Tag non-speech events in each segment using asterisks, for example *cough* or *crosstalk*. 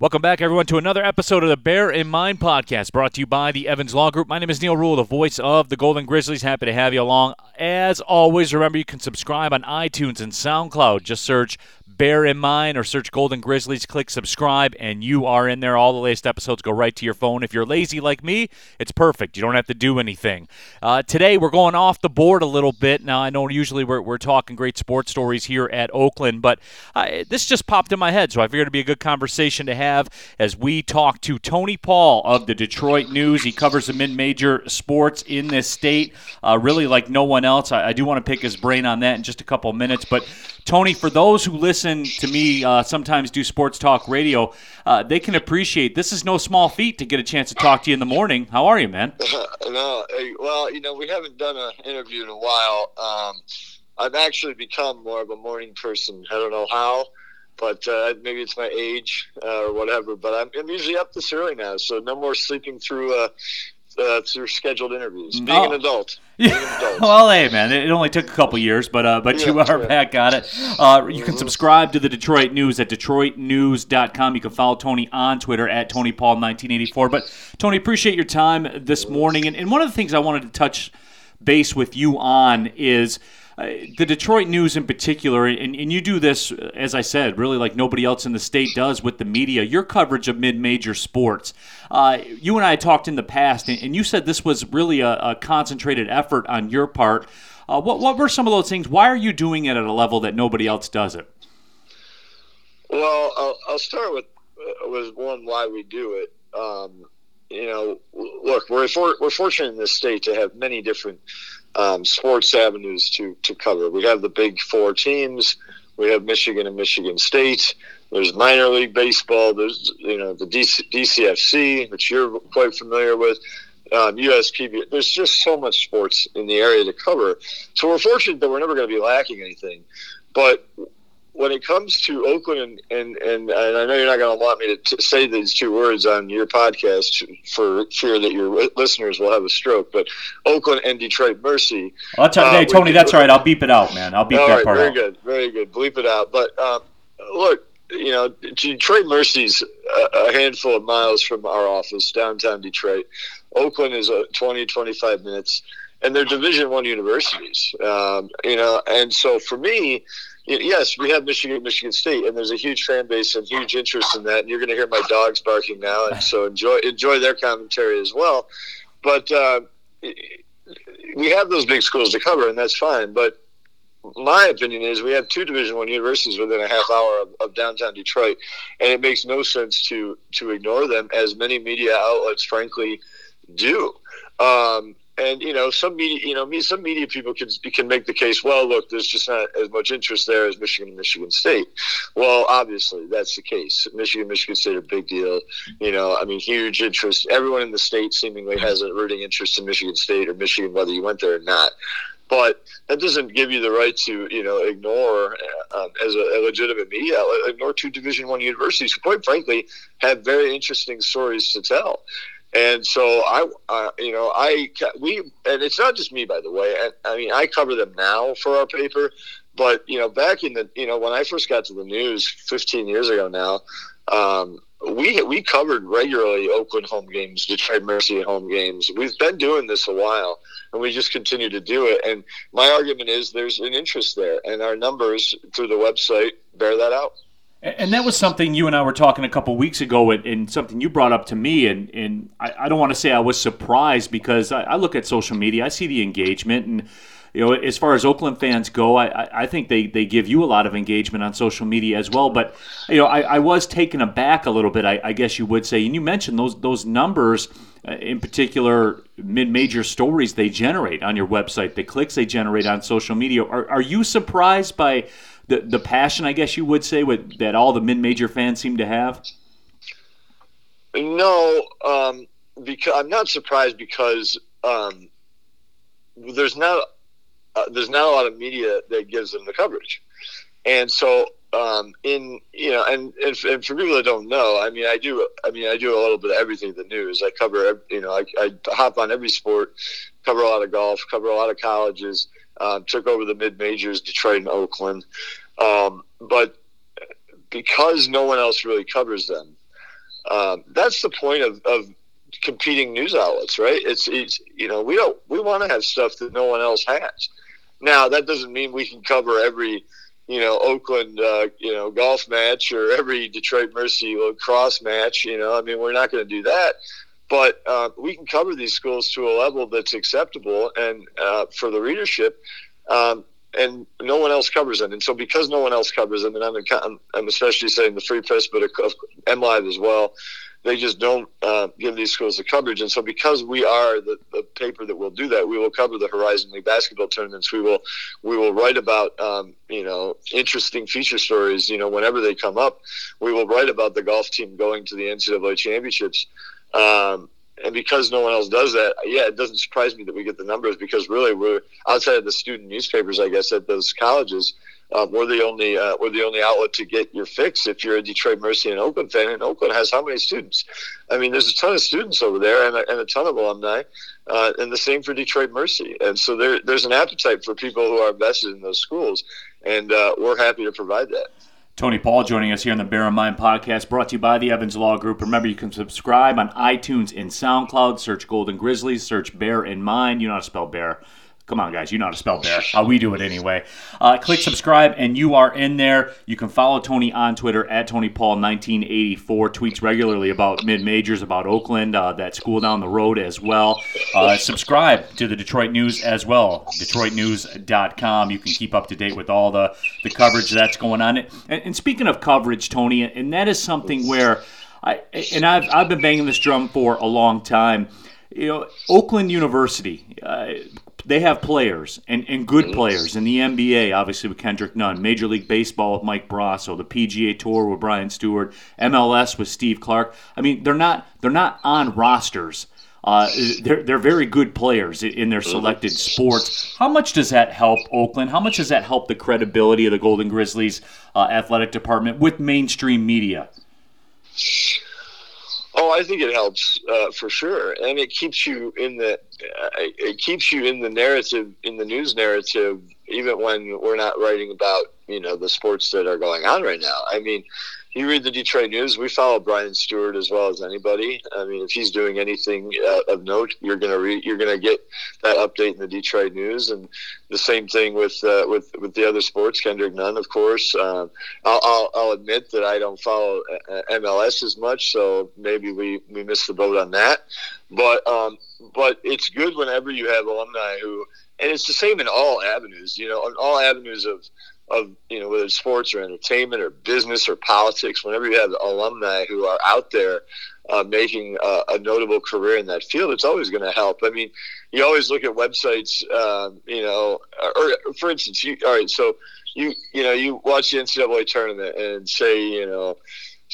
Welcome back, everyone, to another episode of the Bear in Mind podcast brought to you by the Evans Law Group. My name is Neil Rule, the voice of the Golden Grizzlies. Happy to have you along. As always, remember you can subscribe on iTunes and SoundCloud. Just search bear in mind or search Golden Grizzlies, click subscribe, and you are in there. All the latest episodes go right to your phone. If you're lazy like me, it's perfect. You don't have to do anything. Uh, today, we're going off the board a little bit. Now, I know usually we're, we're talking great sports stories here at Oakland, but uh, this just popped in my head, so I figured it'd be a good conversation to have as we talk to Tony Paul of the Detroit News. He covers the mid major sports in this state, uh, really like no one else. I, I do want to pick his brain on that in just a couple minutes, but Tony, for those who listen to me uh, sometimes do sports talk radio, uh, they can appreciate this is no small feat to get a chance to talk to you in the morning. How are you, man? *laughs* no, well, you know, we haven't done an interview in a while. Um, I've actually become more of a morning person. I don't know how, but uh, maybe it's my age uh, or whatever. But I'm, I'm, usually up this early now, so no more sleeping through uh, uh, through scheduled interviews. Being oh. *laughs* an adult. Yeah. well, hey, man, it only took a couple years, but uh, but yeah, you are yeah. back on it. Uh, you can mm-hmm. subscribe to the Detroit News at DetroitNews.com. You can follow Tony on Twitter at TonyPaul1984. But Tony, appreciate your time this morning. And, and one of the things I wanted to touch base with you on is – uh, the Detroit News in particular, and, and you do this, as I said, really like nobody else in the state does with the media, your coverage of mid major sports. Uh, you and I talked in the past, and, and you said this was really a, a concentrated effort on your part. Uh, what, what were some of those things? Why are you doing it at a level that nobody else does it? Well, I'll, I'll start with, uh, with one why we do it. Um, you know, look, we're for, we're fortunate in this state to have many different um, sports avenues to to cover. We have the big four teams. We have Michigan and Michigan State. There's minor league baseball. There's you know the DC, DCFC, which you're quite familiar with. Um, USPB. There's just so much sports in the area to cover. So we're fortunate that we're never going to be lacking anything. But when it comes to Oakland, and, and, and, and I know you're not going to want me to t- say these two words on your podcast for fear that your listeners will have a stroke, but Oakland and Detroit Mercy. I'll tell, uh, hey, Tony, that's all right. I'll beep it out, man. I'll beep that right, part very out. Very good. Very good. Bleep it out. But um, look, you know, Detroit Mercy's a, a handful of miles from our office, downtown Detroit. Oakland is a 20, 25 minutes, and they're Division One universities. Um, you know, and so for me, yes, we have Michigan, Michigan State, and there's a huge fan base and huge interest in that. And you're going to hear my dogs barking now, and so enjoy enjoy their commentary as well. But uh, we have those big schools to cover, and that's fine. But my opinion is we have two Division One universities within a half hour of, of, downtown Detroit, and it makes no sense to to ignore them, as many media outlets, frankly, do. Um, and you know some media you know me some media people can can make the case well look there's just not as much interest there as michigan and michigan state. Well obviously that's the case. Michigan michigan state are a big deal. You know i mean huge interest. Everyone in the state seemingly has a rooting interest in michigan state or michigan whether you went there or not. But that doesn't give you the right to you know ignore uh, as a, a, legitimate media ignore two division one universities who quite frankly have very interesting stories to tell and so I, uh, you know, I we and it's not just me, by the way. I, I, mean, I cover them now for our paper, but you know, back in the, you know, when I first got to the news 15 years ago now, um, we we covered regularly Oakland home games, Detroit Mercy home games. We've been doing this a while, and we just continue to do it. And my argument is there's an interest there, and our numbers through the website bear that out. And that was something you and I were talking a couple weeks ago, and, and, something you brought up to me. And, and I, I don't want to say I was surprised because I, I, look at social media, I see the engagement, and you know, as far as Oakland fans go, I, I think they, they give you a lot of engagement on social media as well. But you know, I, I was taken aback a little bit, I, I guess you would say. And you mentioned those those numbers, uh, in particular, mid major stories they generate on your website, the clicks they generate on social media. Are are you surprised by? The the passion, I guess you would say, with that all the mid major fans seem to have? No, um, because I'm not surprised because um, there's not uh, there's not a lot of media that gives them the coverage, and so um, in you know, and, and, and for people that don't know, I mean, I do, I mean, I do a little bit of everything the news. I cover, you know, I, I hop on every sport, cover a lot of golf, cover a lot of colleges, um, took over the mid majors, Detroit and Oakland. Um, but because no one else really covers them, Um, that's the point of, of competing news outlets, right? It's, it's you know we don't we want to have stuff that no one else has. Now that doesn't mean we can cover every you know Oakland uh, you know golf match or every Detroit Mercy lacrosse match. You know, I mean we're not going to do that. But uh, we can cover these schools to a level that's acceptable and uh, for the readership. Um, and no one else covers them. And so, because no one else covers them, and I'm, I'm especially saying the Free Press, but MLive as well, they just don't uh, give these schools the coverage. And so, because we are the, the paper that will do that, we will cover the Horizon League basketball tournaments. We will we will write about um, you know interesting feature stories. You know, whenever they come up, we will write about the golf team going to the NCAA championships. Um, and because no one else does that, yeah, it doesn't surprise me that we get the numbers because really we're outside of the student newspapers, I guess, at those colleges uh, we're the only uh, we're the only outlet to get your fix if you're a Detroit Mercy and Oakland fan. And Oakland has how many students? I mean, there's a ton of students over there and a, and a ton of alumni, uh, and the same for Detroit Mercy. And so there, there's an appetite for people who are invested in those schools, and uh, we're happy to provide that. Tony Paul joining us here on the Bear in Mind podcast, brought to you by the Evans Law Group. Remember, you can subscribe on iTunes and SoundCloud. Search Golden Grizzlies, search Bear in Mind. You know how to spell bear. Come on, guys. You know how to spell bear. How we do it anyway. Uh, click subscribe, and you are in there. You can follow Tony on Twitter at TonyPaul1984. Tweets regularly about mid majors, about Oakland, uh, that school down the road as well. Uh, subscribe to the Detroit News as well, DetroitNews.com. You can keep up to date with all the, the coverage that's going on. And, and speaking of coverage, Tony, and that is something where I and I've I've been banging this drum for a long time. You know, Oakland University. Uh, they have players and, and good players in the NBA, obviously with Kendrick Nunn, Major League Baseball with Mike Brosseau, the PGA Tour with Brian Stuard, MLS with Steve Clark. I mean, they're not they're not on rosters. Uh, they're they're very good players in their selected sports. How much does that help Oakland? How much does that help the credibility of the Golden Grizzlies uh, athletic department with mainstream media? I think it helps uh, for sure, and it keeps you in the uh, it keeps you in the narrative in the news narrative, even when we're not writing about you know the sports that are going on right now. I mean, you read the Detroit News. We follow Brian Stuard as well as anybody. I mean, if he's doing anything uh, of note, you're gonna read, you're gonna get that update in the Detroit News, and the same thing with uh, with with the other sports. Kendrick Nunn, of course. Um, I'll, I'll, I'll, admit that I don't follow uh, MLS as much, so maybe we we missed the boat on that. But um, but it's good whenever you have alumni who, and it's the same in all avenues. You know, on all avenues of of you know whether it's sports or entertainment or business or politics whenever you have alumni who are out there uh, making a, a, notable career in that field it's always going to help. I mean you always look at websites um, you know or for instance you all right so you you know you watch the ncaa tournament and say you know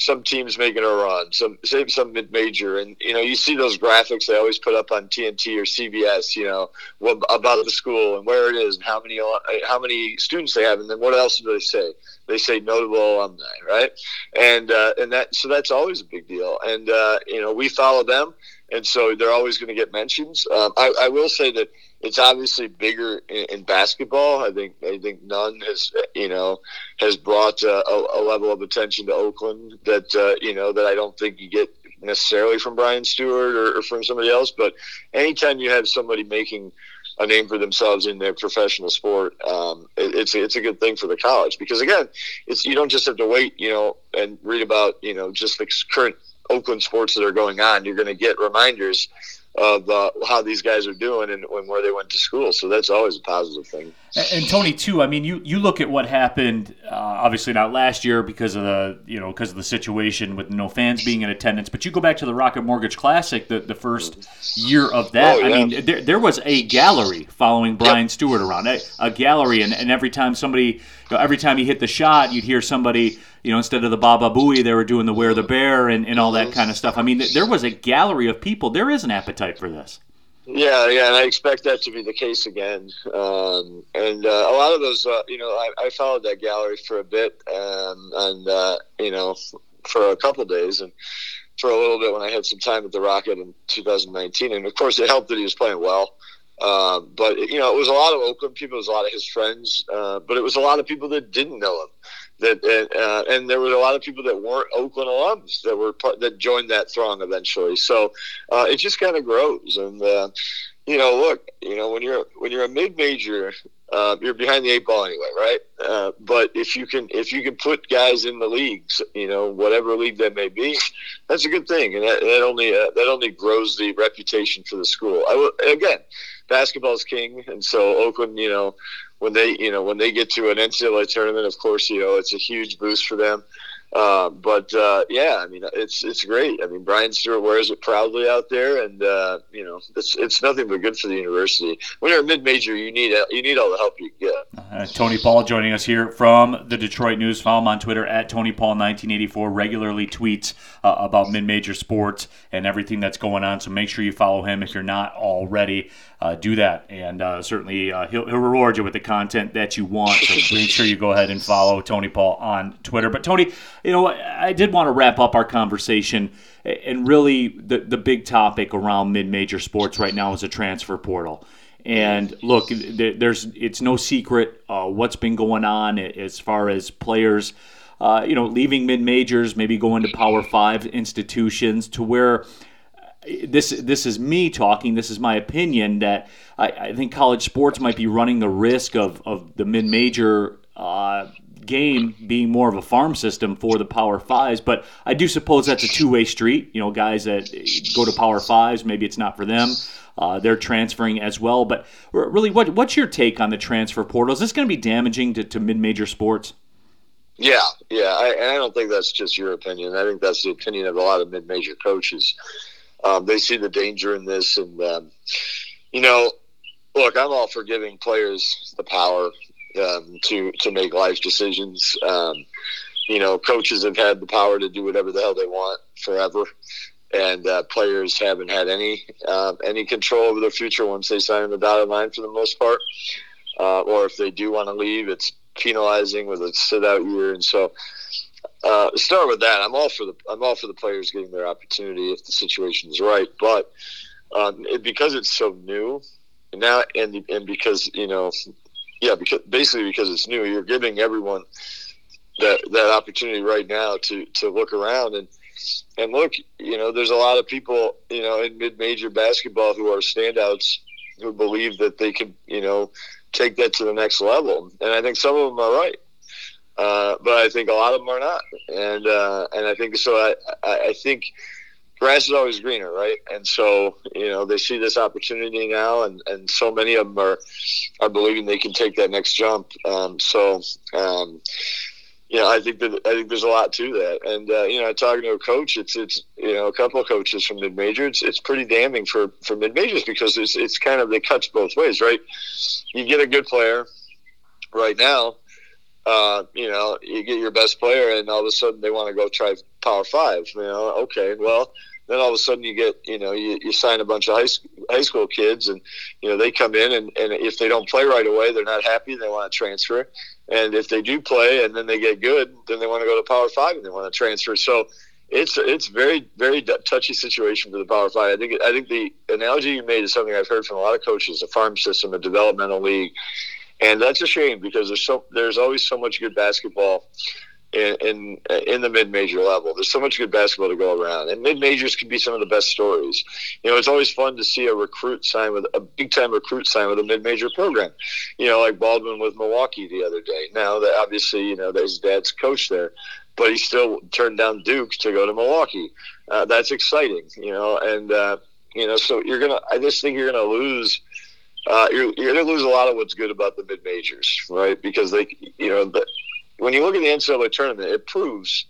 some teams making a run, some say some mid major, and you know you see those graphics they always put up on TNT or CBS, you know, what, about the school and where it is and how many uh, how many students they have, and then what else do they say? They say notable alumni, right? And uh, and that so that's always a big deal, and uh, you know we follow them, and so they're always going to get mentions. Um, I, I will say that it's obviously bigger in, in, basketball. I think I think Nunn has you know has brought uh, a, a, level of attention to Oakland that uh, you know that I don't think you get necessarily from Brian Stuard or, or, from somebody else. But anytime you have somebody making a name for themselves in their professional sport, um, it, it's it's a good thing for the college because again, it's you don't just have to wait you know and read about you know just the current Oakland sports that are going on. You're going to get reminders of uh, how these guys are doing and, and, where they went to school. So that's always a positive thing. And, Tony, too. I mean, you, you look at what happened. Uh, obviously, not last year because of the you know because of the situation with no fans being in attendance. But you go back to the Rocket Mortgage Classic, the, the first year of that. Oh, yeah. I mean, there, there was a gallery following Brian yep. Stuard around a, a gallery, and, and every time somebody, you know, every time he hit the shot, you'd hear somebody you know, instead of the Baba Booey, they were doing the Where the Bear and, and all that kind of stuff. I mean, there was a gallery of people. There is an appetite for this. Yeah, yeah, and I expect that to be the case again. Um, and uh, a lot of those, uh, you know, I, I, followed that gallery for a bit, um, and uh, you know, for a couple days, and for a little bit when I had some time at the Rocket in 2019. And of course, it helped that he was playing well. Uh, but you know, it was a lot of Oakland people. It was a lot of his friends, uh, but it was a lot of people that didn't know him that uh, and there was a lot of people that weren't Oakland alums that were part, that joined that throng eventually. So uh, it just kind of grows, and uh, you know, look, you know, when you're when you're a mid major, uh, you're behind the eight ball anyway, right? Uh, but if you can if you can put guys in the leagues, you know, whatever league that may be, that's a good thing, and that, that only uh, that only grows the reputation for the school. I will, again, basketball is king, and so Oakland, you know, when they you know when they get to an NCAA tournament, of course, you know, it's a huge boost for them. Uh, but uh, yeah, I mean, it's it's great. I mean, Brian Stuard wears it proudly out there, and uh, you know, it's it's nothing but good for the university. When you're a mid major, you need you need all the help you can get. Uh, Tony Paul joining us here from the Detroit News. Follow him on Twitter at Tony Paul 1984. Regularly tweets uh, about mid major sports and everything that's going on. So make sure you follow him if you're not already. Uh, do that, and certainly he'll, he'll reward you with the content that you want. So *laughs* make sure you go ahead and follow Tony Paul on Twitter. But Tony you know, I did want to wrap up our conversation, and really the the big topic around mid major sports right now is a transfer portal. And look, there's it's no secret uh, what's been going on as far as players, uh, you know, leaving mid majors, maybe going to Power Five institutions, to where this this is me talking. This is my opinion that I, I think college sports might be running the risk of of the mid major. Uh, game being more of a farm system for the Power Fives. But I do suppose that's a two way street. You know, guys that go to Power Fives, maybe it's not for them. Uh, they're transferring as well. But really, what, what's your take on the transfer portal? Is this going to be damaging to, to mid major sports? Yeah, yeah. I, and I don't think that's just your opinion. I think that's the opinion of a lot of mid major coaches. Um, they see the danger in this. And, um, you know, look, I'm all for giving players the power um, to to make life decisions. Um, you know, coaches have had the power to do whatever the hell they want forever, and uh, players haven't had any uh, any control over their future once they sign on the dotted line for the most part. Uh, or if they do want to leave, it's penalizing with a sit out year, and so. Uh, start with that. I'm all for the I'm all for the players getting their opportunity if the situation is right, but um, it, because it's so new now, and and because you know yeah, because basically because it's new, you're giving everyone that that opportunity right now to to look around and and look. You know, there's a lot of people you know in mid major basketball who are standouts who believe that they can you know take that to the next level, and I think some of them are right. Uh, but I think a lot of them are not, and uh, and I think so. I I think grass is always greener, right? And so, you know, they see this opportunity now, and, and so many of them are are believing they can take that next jump. Um, so, um, you know, I think that I think there's a lot to that. And uh, you know, talking to a coach, it's it's you know a couple of coaches from mid major. It's, it's pretty damning for for mid majors because it's it's kind of it cuts both ways, right? You get a good player right now. Uh, you know, you get your best player, and all of a sudden they want to go try Power Five. You know, okay, well, then all of a sudden you get you know you, you sign a bunch of high school, high school kids and you know they come in and, and if they don't play right away they're not happy they want to transfer. And if they do play and then they get good then they want to go to power five and they want to transfer. So it's it's very very touchy situation for the power five. I think i think the analogy you made is something i've heard from a lot of coaches a farm system a developmental league. And that's a shame because there's so there's always so much good basketball in in, in the mid major level. There's so much good basketball to go around, and mid majors can be some of the best stories. You know, it's always fun to see a recruit sign with a big time recruit sign with a mid major program. You know, like Baldwin with Milwaukee the other day. Now that obviously you know that his dad's coach there. But he still turned down Duke to go to Milwaukee. Uh, that's exciting, you know. And uh, you know, so you're gonna. I just think you're gonna lose. Uh, you're, you're going to lose a lot of what's good about the mid majors, right? Because they, you know, when you look at the NCAA tournament, it proves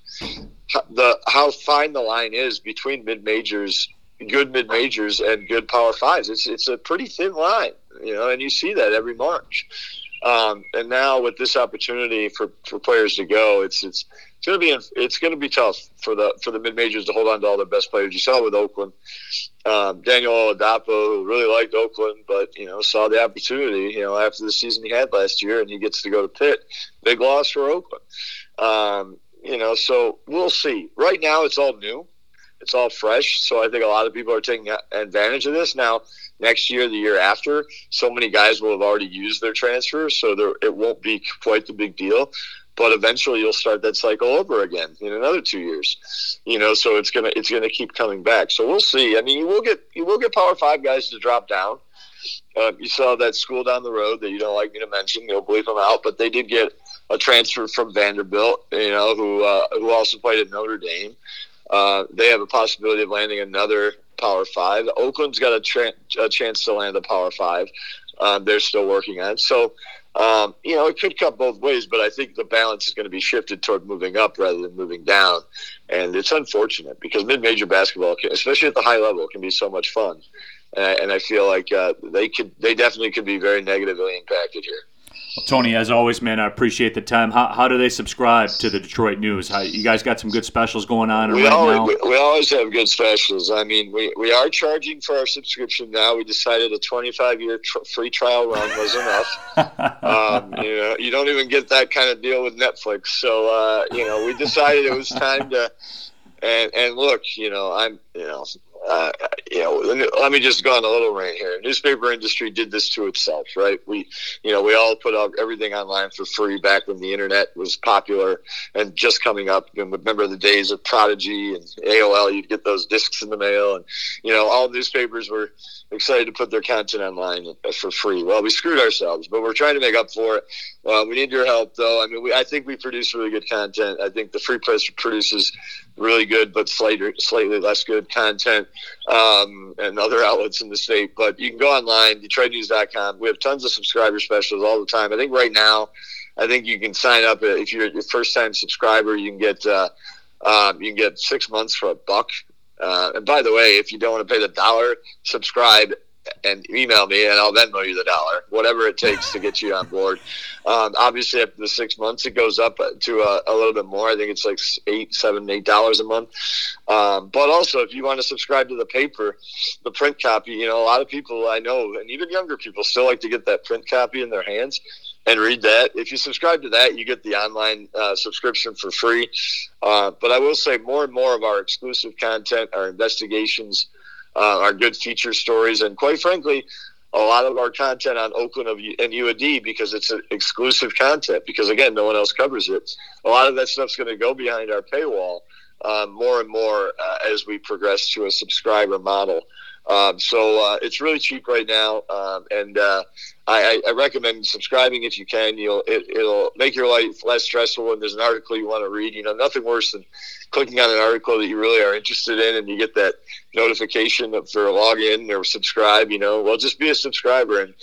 the how fine the line is between mid majors, good mid majors, and good Power Fives. It's it's a pretty thin line, you know, and you see that every March. Um, and now with this opportunity for, for players to go, it's it's it's going to be it's going to be tough for the for the mid majors to hold on to all the best players. You saw with Oakland, um, Daniel Oladapo, who really liked Oakland, but you know saw the opportunity. You know after the season he had last year, and he gets to go to Pitt. Big loss for Oakland. Um, you know, so we'll see. Right now, it's all new, it's all fresh. So I think a lot of people are taking advantage of this now. Next year, the year after, so many guys will have already used their transfers, so there, it won't be quite the big deal but eventually you'll start that cycle over again in another two years. You know, so it's gonna it's gonna keep coming back. So we'll see. I mean, you will get you will get Power Five guys to drop down. Uh, you saw that school down the road that you don't like me to mention. You'll believe them out, but they did get a transfer from Vanderbilt. You know, who uh, who also played at Notre Dame. Uh, they have a possibility of landing another Power Five. Oakland's got a, tra- a chance to land a Power Five. Um, they're still working on. So, um, you know, it could cut both ways, but I think the balance is going to be shifted toward moving up rather than moving down. And it's unfortunate because mid-major basketball, especially at the high level, can be so much fun. and I feel like uh, they could, they definitely could be very negatively impacted here. Well, Tony, as always, man, I appreciate the time. How, how do they subscribe to the Detroit News? How, you guys got some good specials going on we right always, now. We, we, always have good specials. I mean, we, we are charging for our subscription now. We decided a 25 year tr- free trial run was enough. *laughs* um, you know, you don't even get that kind of deal with Netflix. So, uh, you know, we decided it was time to. And, and look, you know, I'm, you know, uh, you know, let me just go on a little rant here. Newspaper industry did this to itself, right? We, you know, we all put up everything online for free back when the internet was popular and just coming up. And remember the days of Prodigy and AOL, you'd get those discs in the mail, and you know, all newspapers were excited to put their content online for free. Well, we screwed ourselves, but we're trying to make up for it. Well, we need your help, though. I mean, we, I think we produce really good content. I think the Free Press produces really good, but slightly, slightly less good content, um, and other outlets in the state. But you can go online, DetroitNews.com. We have tons of subscriber specials all the time. I think right now, I think you can sign up if you're a first time subscriber. You can get uh, um, you can get six months for a buck. Uh, and by the way, if you don't want to pay the dollar, subscribe and email me, and I'll Venmo you the dollar, whatever it takes to get you on board. Um, obviously, after the six months, it goes up to a, a, little bit more. I think it's like eight, seven, eight dollars a month. Um, but also, if you want to subscribe to the paper, the print copy, you know, a lot of people I know, and even younger people, still like to get that print copy in their hands and read that. If you subscribe to that, you get the online uh, subscription for free. Uh, but I will say more and more of our exclusive content, our investigations, uh, our good feature stories, and quite frankly, a lot of our content on Oakland of, and UAD because it's exclusive content. Because again, no one else covers it. A lot of that stuff's going to go behind our paywall um, more and more uh, as we progress to a subscriber model. Um, so uh, it's really cheap right now, um, and uh, I, I, recommend subscribing if you can. You'll it, will make your life less stressful when there's an article you want to read. You know, nothing worse than clicking on an article that you really are interested in, and you get that notification for a login or subscribe. You know, well, just be a subscriber and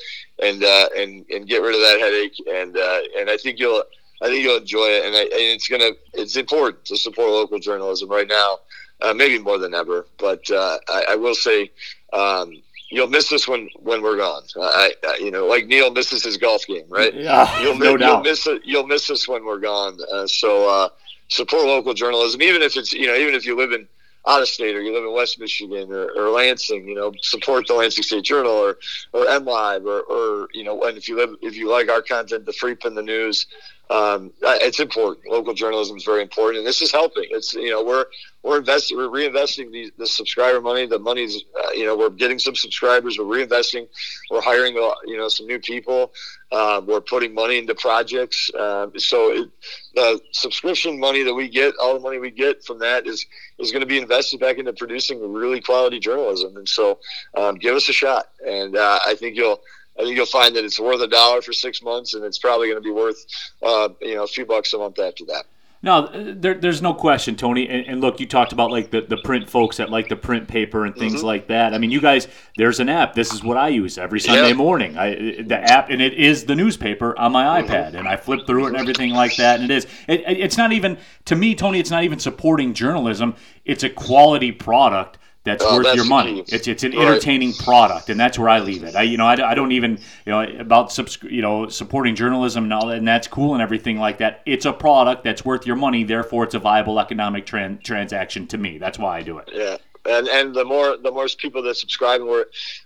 and uh, and and get rid of that headache. And uh, and I think you'll I think you'll enjoy it, and, I, and it's gonna it's important to support local journalism right now uh, maybe more than ever. But uh, I, I, will say um, you'll miss us when when we're gone. I, I, you know, like Neil misses his golf game, right? Yeah, you'll, no you'll miss it. You'll miss us when we're gone. Uh, so uh, support local journalism, even if it's you know, even if you live in out of state or you live in West Michigan or, or Lansing, you know, support the Lansing State Journal or or MLive or, or you know, and if you live if you like our content, the Free Pin the News, um, it's important. Local journalism is very important, and this is helping. It's you know we're we're investing, we're reinvesting the, the subscriber money. The money's uh, you know we're getting some subscribers. We're reinvesting. We're hiring you know some new people. Um, we're putting money into projects. Um, so it, the subscription money that we get, all the money we get from that is is going to be invested back into producing really quality journalism. And so um, give us a shot, and uh, I think you'll I think you'll find that it's worth a dollar for six months, and it's probably going to be worth uh, you know a few bucks a month after that. No, there, there's no question, Tony. And, and, look, you talked about like the, the print folks that like the print paper and things mm-hmm. like that. I mean, you guys, there's an app. This is what I use every Sunday yeah. morning. I the app, and it is the newspaper on my mm-hmm. iPad, and I flip through it and everything like that. And it is. It, it's not even to me, Tony. It's not even supporting journalism. It's a quality product that's oh, worth that's your money. It's it's an right. entertaining product, and that's where I leave it. I you know I, I don't even you know about subs- you know supporting journalism and all that, and that's cool and everything like that. It's a product that's worth your money, therefore it's a viable economic tran- transaction to me. That's why I do it. Yeah, and and the more the more people that subscribe, and we're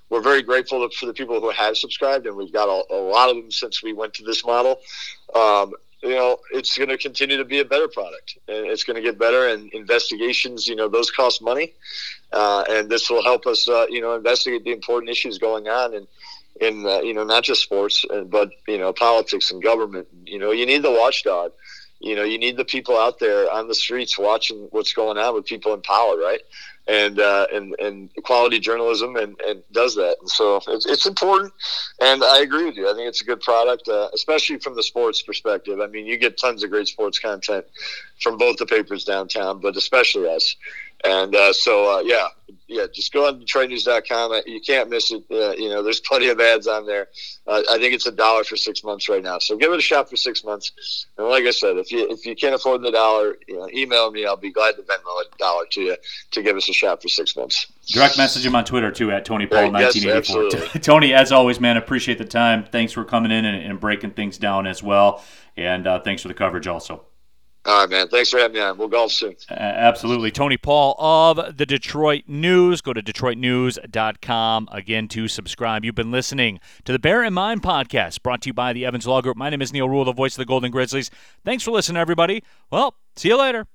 we're very grateful for the people who have subscribed, and we've got a, a lot of them since we went to this model. Um, you know, it's going to continue to be a better product, and it's going to get better. And investigations, you know, those cost money, uh, and this will help us, uh, you know, investigate the important issues going on in, in uh, you know, not just sports, but you know, politics and government. You know, you need the watchdog, you know, you need the people out there on the streets watching what's going on with people in power, right? And uh, and and quality journalism and, and does that. And so it's, it's important. And I agree with you. I think it's a good product, uh, especially from the sports perspective. I mean, you get tons of great sports content from both the papers downtown, but especially us. And uh, so, uh, yeah, yeah, just go on DetroitNews.com. You can't miss it. Uh, you know, there's plenty of ads on there. Uh, I think it's a dollar for six months right now. So give it a shot for six months. And like I said, if you if you can't afford the dollar, you know, email me. I'll be glad to Venmo a dollar to you to give us a shot for six months. Direct message him on Twitter too at Tony Paul 1984. Yes, *laughs* Tony, as always, man, appreciate the time. Thanks for coming in and, and breaking things down as well. And uh, thanks for the coverage also. All right, man. Thanks for having me on. We'll golf soon. Absolutely. Tony Paul of the Detroit News. Go to DetroitNews.com again to subscribe. You've been listening to the Bear in Mind podcast brought to you by the Evans Law Group. My name is Neil Rule, the voice of the Golden Grizzlies. Thanks for listening, everybody. Well, see you later.